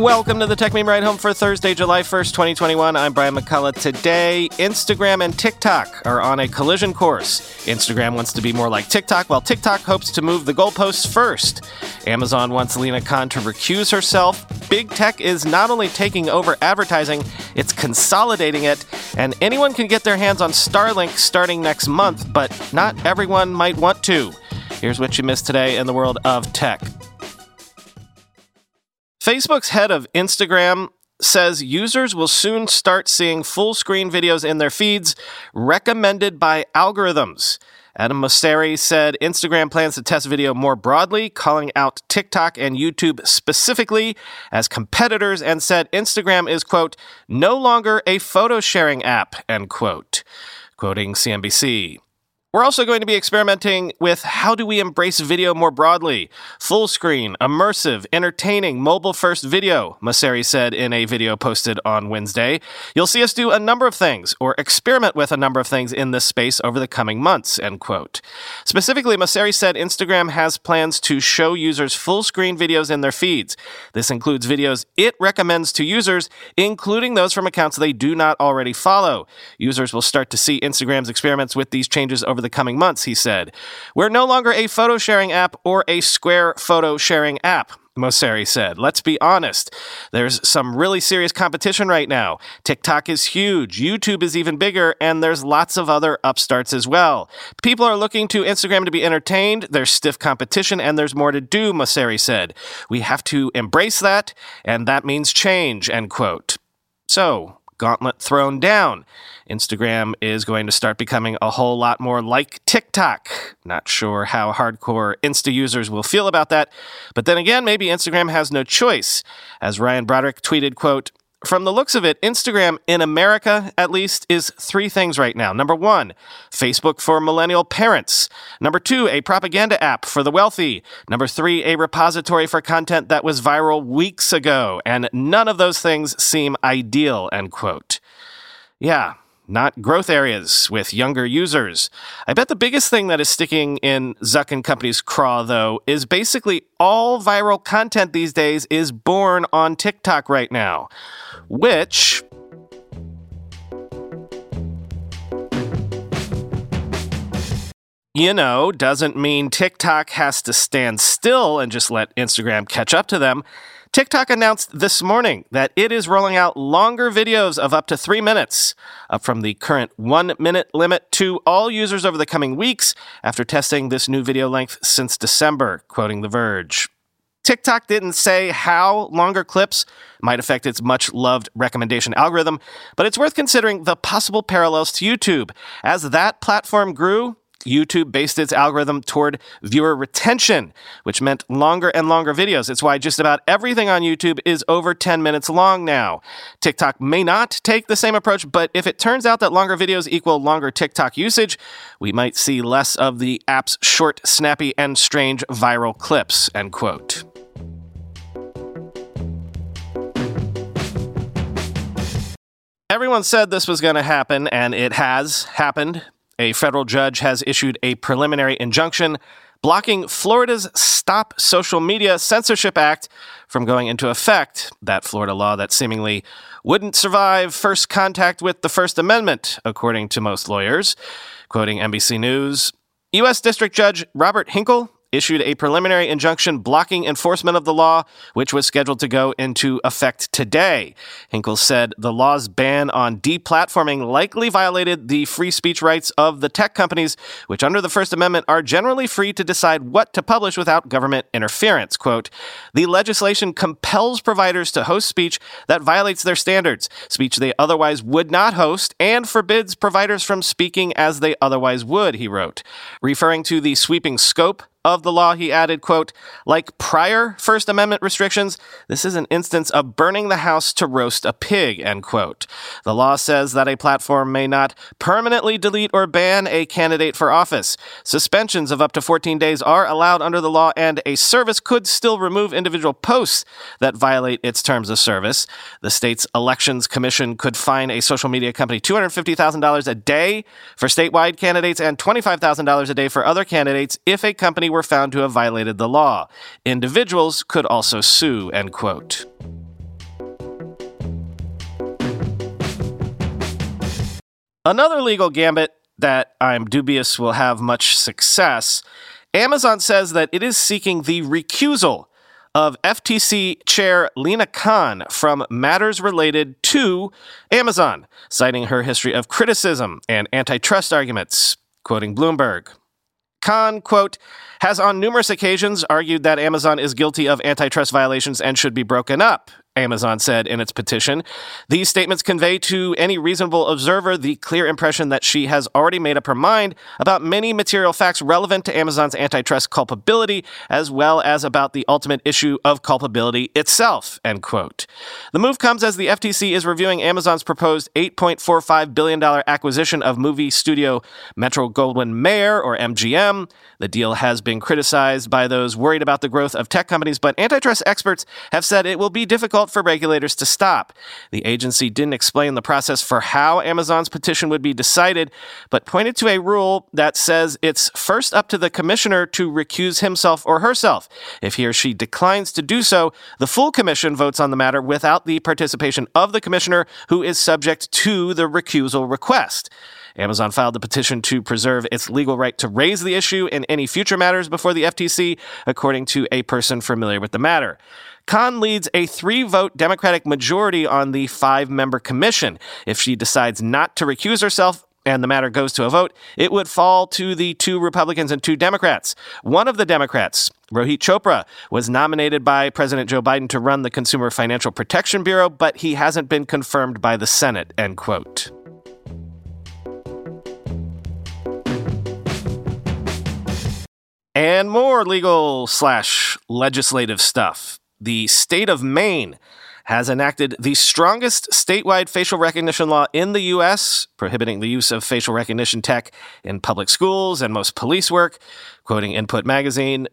Welcome to the Techmeme Ride Home for Thursday, July 1st, 2021. I'm Brian McCullough. Today, Instagram and TikTok are on a collision course. Instagram wants to be more like TikTok, while TikTok hopes to move the goalposts first. Amazon wants Lina Khan to recuse herself. Big tech is not only taking over advertising, it's consolidating it, and anyone can get their hands on Starlink starting next month, but not everyone might want to. Here's what you missed today in the world of tech. Facebook's head of Instagram says users will soon start seeing full screen videos in their feeds recommended by algorithms. Adam Mosseri said Instagram plans to test video more broadly, calling out TikTok and YouTube specifically as competitors, and said Instagram is, quote, no longer a photo sharing app, end quote. Quoting CNBC. We're also going to be experimenting with how do we embrace video more broadly? Full screen, immersive, entertaining, mobile first video, Mosseri said in a video posted on Wednesday. You'll see us do a number of things or experiment with a number of things in this space over the coming months, end quote. Specifically, Mosseri said Instagram has plans to show users full screen videos in their feeds. This includes videos it recommends to users, including those from accounts they do not already follow. Users will start to see Instagram's experiments with these changes over over the coming months, he said. We're no longer a photo sharing app or a Square photo sharing app. Mosseri said. Let's be honest. There's some really serious competition right now. TikTok is huge, YouTube is even bigger, and there's lots of other upstarts as well. People are looking to Instagram to be entertained, there's stiff competition, and there's more to do, Mosseri said. We have to embrace that, and that means change, end quote. So, gauntlet thrown down. Instagram is going to start becoming a whole lot more like TikTok. Not sure how hardcore Insta users will feel about that, but then again, maybe Instagram has no choice. As Ryan Broderick tweeted, quote, from the looks of it, Instagram in America, at least, is three things right now. Number one, Facebook for millennial parents. Number two, a propaganda app for the wealthy. Number three, a repository for content that was viral weeks ago. And none of those things seem ideal, end quote. Yeah, not growth areas with younger users. I bet the biggest thing that is sticking in Zuck and Company's craw, though, is basically all viral content these days is born on TikTok right now, which. You know, doesn't mean TikTok has to stand still and just let Instagram catch up to them. TikTok announced this morning that it is rolling out longer videos of up to three minutes, up from the current one minute limit to all users over the coming weeks after testing this new video length since December, quoting The Verge. TikTok didn't say how longer clips might affect its much loved recommendation algorithm, but it's worth considering the possible parallels to YouTube. As that platform grew, YouTube based its algorithm toward viewer retention, which meant longer and longer videos. It's why just about everything on YouTube is over 10 minutes long now. TikTok may not take the same approach, but if it turns out that longer videos equal longer TikTok usage, we might see less of the app's short, snappy, and strange viral clips, end quote. Everyone said this was going to happen, and it has happened. A federal judge has issued a preliminary injunction blocking Florida's Stop Social Media Censorship Act from going into effect. That Florida law that seemingly wouldn't survive first contact with the First Amendment, according to most lawyers. Quoting NBC News, U.S. District Judge Robert Hinkle issued a preliminary injunction blocking enforcement of the law, which was scheduled to go into effect today. Hinkle said the law's ban on deplatforming likely violated the free speech rights of the tech companies, which under the First Amendment are generally free to decide what to publish without government interference. Quote, the legislation compels providers to host speech that violates their standards, speech they otherwise would not host, and forbids providers from speaking as they otherwise would, he wrote. Referring to the sweeping scope of the law, he added, quote, like prior First Amendment restrictions, this is an instance of burning the house to roast a pig, end quote. The law says that a platform may not permanently delete or ban a candidate for office. Suspensions of up to 14 days are allowed under the law, and a service could still remove individual posts that violate its terms of service. The state's elections commission could fine a social media company $250,000 a day for statewide candidates and $25,000 a day for other candidates if a company were found to have violated the law. Individuals could also sue, end quote. Another legal gambit that I'm dubious will have much success Amazon says that it is seeking the recusal of FTC Chair Lina Khan from matters related to Amazon, citing her history of criticism and antitrust arguments. Quoting Bloomberg. Khan, quote, has on numerous occasions argued that Amazon is guilty of antitrust violations and should be broken up, Amazon said in its petition. These statements convey to any reasonable observer the clear impression that she has already made up her mind about many material facts relevant to Amazon's antitrust culpability, as well as about the ultimate issue of culpability itself. End quote. The move comes as the FTC is reviewing Amazon's proposed $8.45 billion acquisition of movie studio Metro Goldwyn Mayer, or MGM. The deal has been criticized by those worried about the growth of tech companies, but antitrust experts have said it will be difficult for regulators to stop. The agency didn't explain the process for how Amazon's petition would be decided, but pointed to a rule that says it's first up to the commissioner to recuse himself or herself. If he or she declines to do so, the full commission votes on the matter without the participation of the commissioner who is subject to the recusal request. Amazon filed the petition to preserve its legal right to raise the issue in any future matters before the FTC, according to a person familiar with the matter. Khan leads a three vote Democratic majority on the five member commission. If she decides not to recuse herself, and the matter goes to a vote, it would fall to the two Republicans and two Democrats. One of the Democrats, Rohit Chopra, was nominated by President Joe Biden to run the Consumer Financial Protection Bureau, but he hasn't been confirmed by the Senate, end quote. And more legal slash legislative stuff. The state of Maine has enacted the strongest statewide facial recognition law in the U.S., prohibiting the use of facial recognition tech in public schools and most police work. Quoting Input Magazine,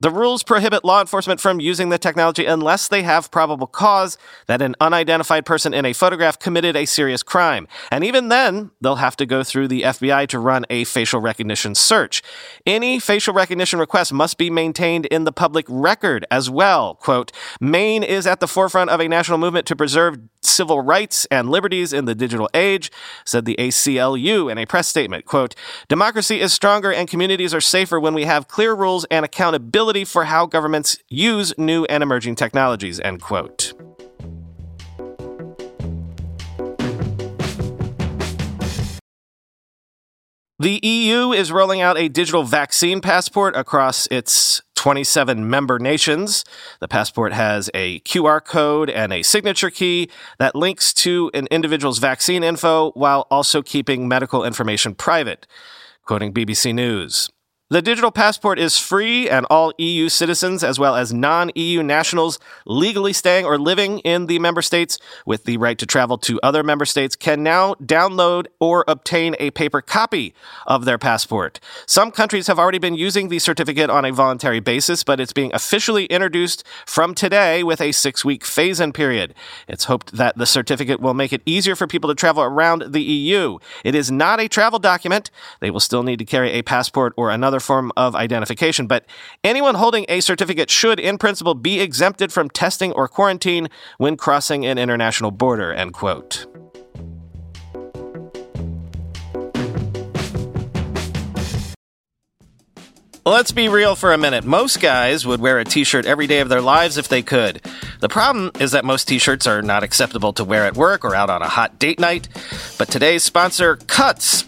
the rules prohibit law enforcement from using the technology unless they have probable cause that an unidentified person in a photograph committed a serious crime. And even then, they'll have to go through the FBI to run a facial recognition search. Any facial recognition request must be maintained in the public record as well. Quote, Maine is at the forefront of a national movement to preserve civil rights and liberties in the digital age, said the ACLU in a press statement. Quote, Democracy is stronger and communities are safer when we have clear rules and accountability for how governments use new and emerging technologies, end quote. The EU is rolling out a digital vaccine passport across its 27 member nations. The passport has a QR code and a signature key that links to an individual's vaccine info while also keeping medical information private. Quoting BBC News. The digital passport is free, and all EU citizens, as well as non EU nationals legally staying or living in the member states with the right to travel to other member states, can now download or obtain a paper copy of their passport. Some countries have already been using the certificate on a voluntary basis, but it's being officially introduced from today with a six week phase in period. It's hoped that the certificate will make it easier for people to travel around the EU. It is not a travel document. They will still need to carry a passport or another other form of identification. But anyone holding a certificate should, in principle, be exempted from testing or quarantine when crossing an international border, end quote. Let's be real for a minute. Most guys would wear a t shirt every day of their lives if they could. The problem is that most t shirts are not acceptable to wear at work or out on a hot date night. But today's sponsor, Cuts,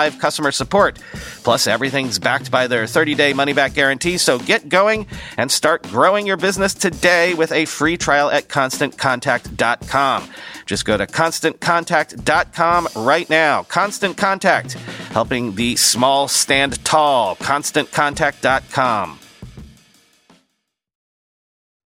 customer support. Plus, everything's backed by their 30 day money back guarantee, so get going and start growing your business today with a free trial at constantcontact.com. Just go to constantcontact.com right now. Constant Contact, helping the small stand tall. ConstantContact.com.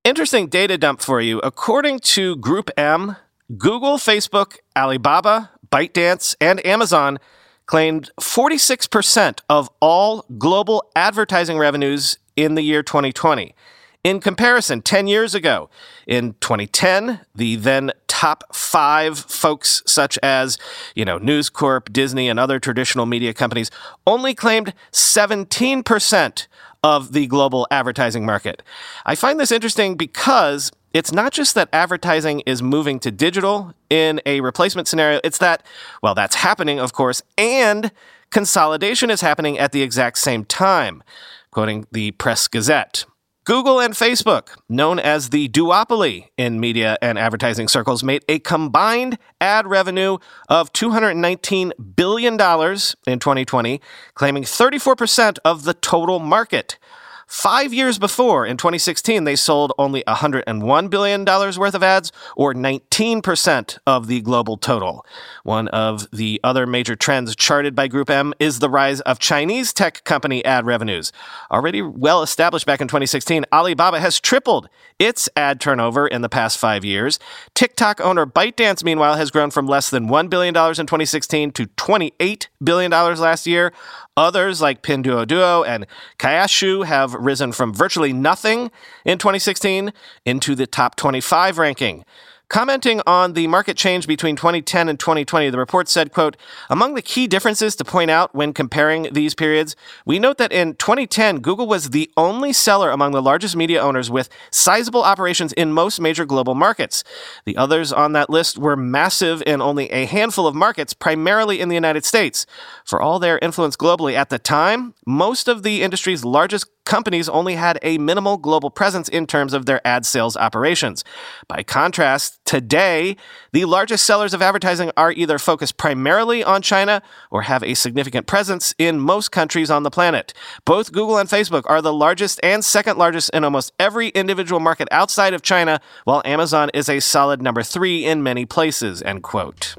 Interesting data dump for you. According to Group M, Google, Facebook, Alibaba, ByteDance, and Amazon claimed 46% of all global advertising revenues in the year 2020. In comparison, 10 years ago, in 2010, the then top five folks such as, you know, News Corp, Disney, and other traditional media companies only claimed 17% of the global advertising market. I find this interesting because it's not just that advertising is moving to digital in a replacement scenario, it's that, well, that's happening, of course, and consolidation is happening at the exact same time. Quoting the Press Gazette. Google and Facebook, known as the duopoly in media and advertising circles, made a combined ad revenue of $219 billion in 2020, claiming 34% of the total market. Five years before, in 2016, they sold only $101 billion worth of ads, or 19% of the global total. One of the other major trends charted by Group M is the rise of Chinese tech company ad revenues. Already well established back in 2016, Alibaba has tripled its ad turnover in the past five years. TikTok owner ByteDance, meanwhile, has grown from less than $1 billion in 2016 to $28 billion last year. Others like Pinduoduo and Kuaishou have risen from virtually nothing in 2016 into the top 25 ranking. Commenting on the market change between 2010 and 2020, the report said, quote, Among the key differences to point out when comparing these periods, we note that in 2010, Google was the only seller among the largest media owners with sizable operations in most major global markets. The others on that list were massive in only a handful of markets, primarily in the United States. For all their influence globally at the time, most of the industry's largest companies only had a minimal global presence in terms of their ad sales operations. By contrast, today, the largest sellers of advertising are either focused primarily on China or have a significant presence in most countries on the planet. Both Google and Facebook are the largest and second largest in almost every individual market outside of China, while Amazon is a solid number three in many places, end quote.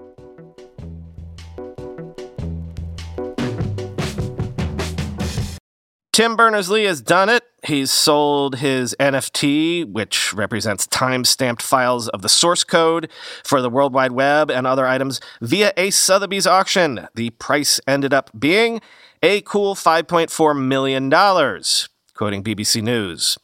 Tim Berners Lee has done it. He's sold his NFT, which represents time stamped files of the source code for the World Wide Web and other items, via a Sotheby's auction. The price ended up being a cool $5.4 million, quoting BBC News.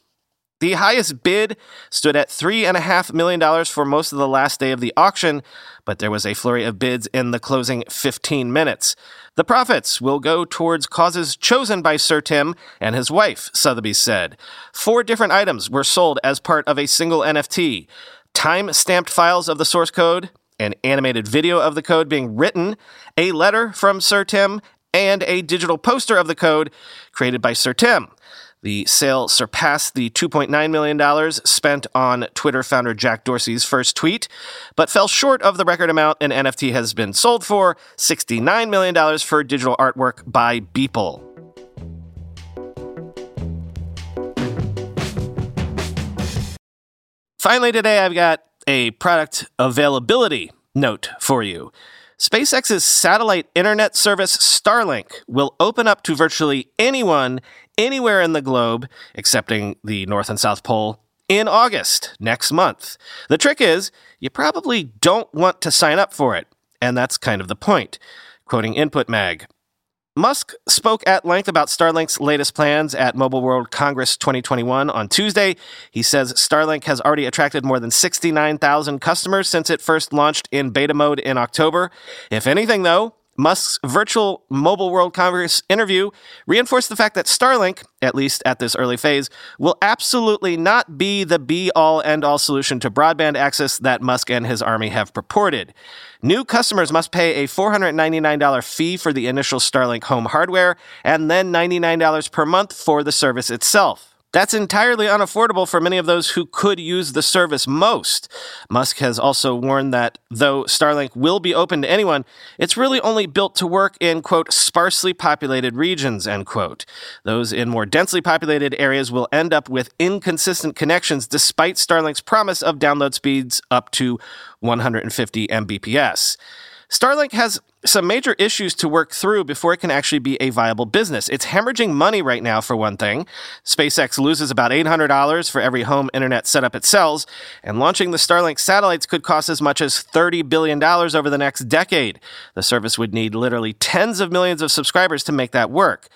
The highest bid stood at $3.5 million for most of the last day of the auction, but there was a flurry of bids in the closing 15 minutes. The profits will go towards causes chosen by Sir Tim and his wife, Sotheby's said. Four different items were sold as part of a single NFT time stamped files of the source code, an animated video of the code being written, a letter from Sir Tim, and a digital poster of the code created by Sir Tim. The sale surpassed the $2.9 million spent on Twitter founder Jack Dorsey's first tweet, but fell short of the record amount an NFT has been sold for $69 million for digital artwork by Beeple. Finally, today I've got a product availability note for you. SpaceX's satellite internet service Starlink will open up to virtually anyone anywhere in the globe, excepting the North and South Pole, in August, next month. The trick is, you probably don't want to sign up for it, and that's kind of the point. Quoting Input Mag. Musk spoke at length about Starlink's latest plans at Mobile World Congress 2021 on Tuesday. He says Starlink has already attracted more than 69,000 customers since it first launched in beta mode in October. If anything, though, Musk's virtual Mobile World Congress interview reinforced the fact that Starlink, at least at this early phase, will absolutely not be the be all end all solution to broadband access that Musk and his army have purported. New customers must pay a $499 fee for the initial Starlink home hardware and then $99 per month for the service itself. That's entirely unaffordable for many of those who could use the service most. Musk has also warned that though Starlink will be open to anyone, it's really only built to work in, quote, sparsely populated regions, end quote. Those in more densely populated areas will end up with inconsistent connections despite Starlink's promise of download speeds up to 150 Mbps. Starlink has some major issues to work through before it can actually be a viable business. It's hemorrhaging money right now, for one thing. SpaceX loses about $800 for every home internet setup it sells, and launching the Starlink satellites could cost as much as $30 billion over the next decade. The service would need literally tens of millions of subscribers to make that work.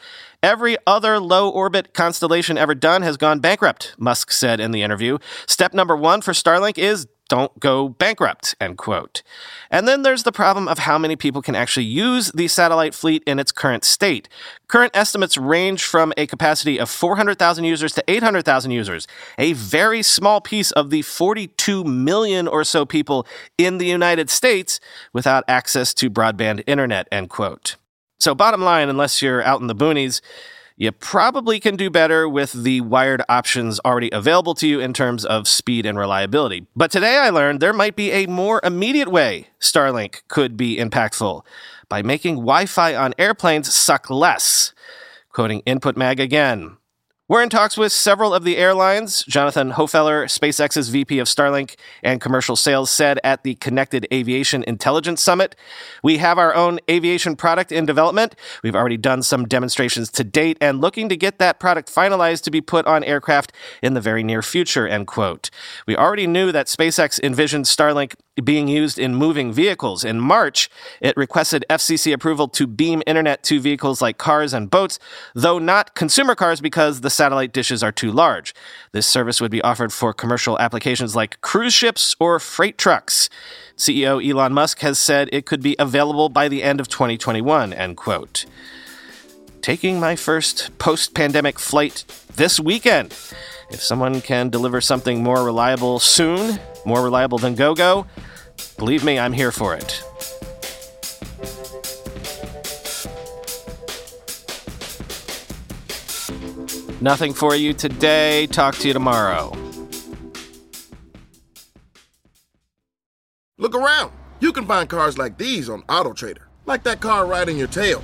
Every other low orbit constellation ever done has gone bankrupt, Musk said in the interview. Step number one for Starlink is don't go bankrupt, end quote. And then there's the problem of how many people can actually use the satellite fleet in its current state. Current estimates range from a capacity of 400,000 users to 800,000 users, a very small piece of the 42 million or so people in the United States without access to broadband internet, end quote. So, bottom line, unless you're out in the boonies, you probably can do better with the wired options already available to you in terms of speed and reliability. But today I learned there might be a more immediate way Starlink could be impactful by making Wi Fi on airplanes suck less. Quoting Input Mag again. We're in talks with several of the airlines. Jonathan Hofeller, SpaceX's VP of Starlink and commercial sales, said at the Connected Aviation Intelligence Summit We have our own aviation product in development. We've already done some demonstrations to date and looking to get that product finalized to be put on aircraft in the very near future. End quote. We already knew that SpaceX envisioned Starlink being used in moving vehicles. In March, it requested FCC approval to beam internet to vehicles like cars and boats, though not consumer cars because the satellite dishes are too large. This service would be offered for commercial applications like cruise ships or freight trucks. CEO Elon Musk has said it could be available by the end of 2021, end quote. Taking my first post pandemic flight this weekend. If someone can deliver something more reliable soon, more reliable than GoGo, believe me, I'm here for it. Nothing for you today. Talk to you tomorrow. Look around. You can find cars like these on AutoTrader, like that car right in your tail.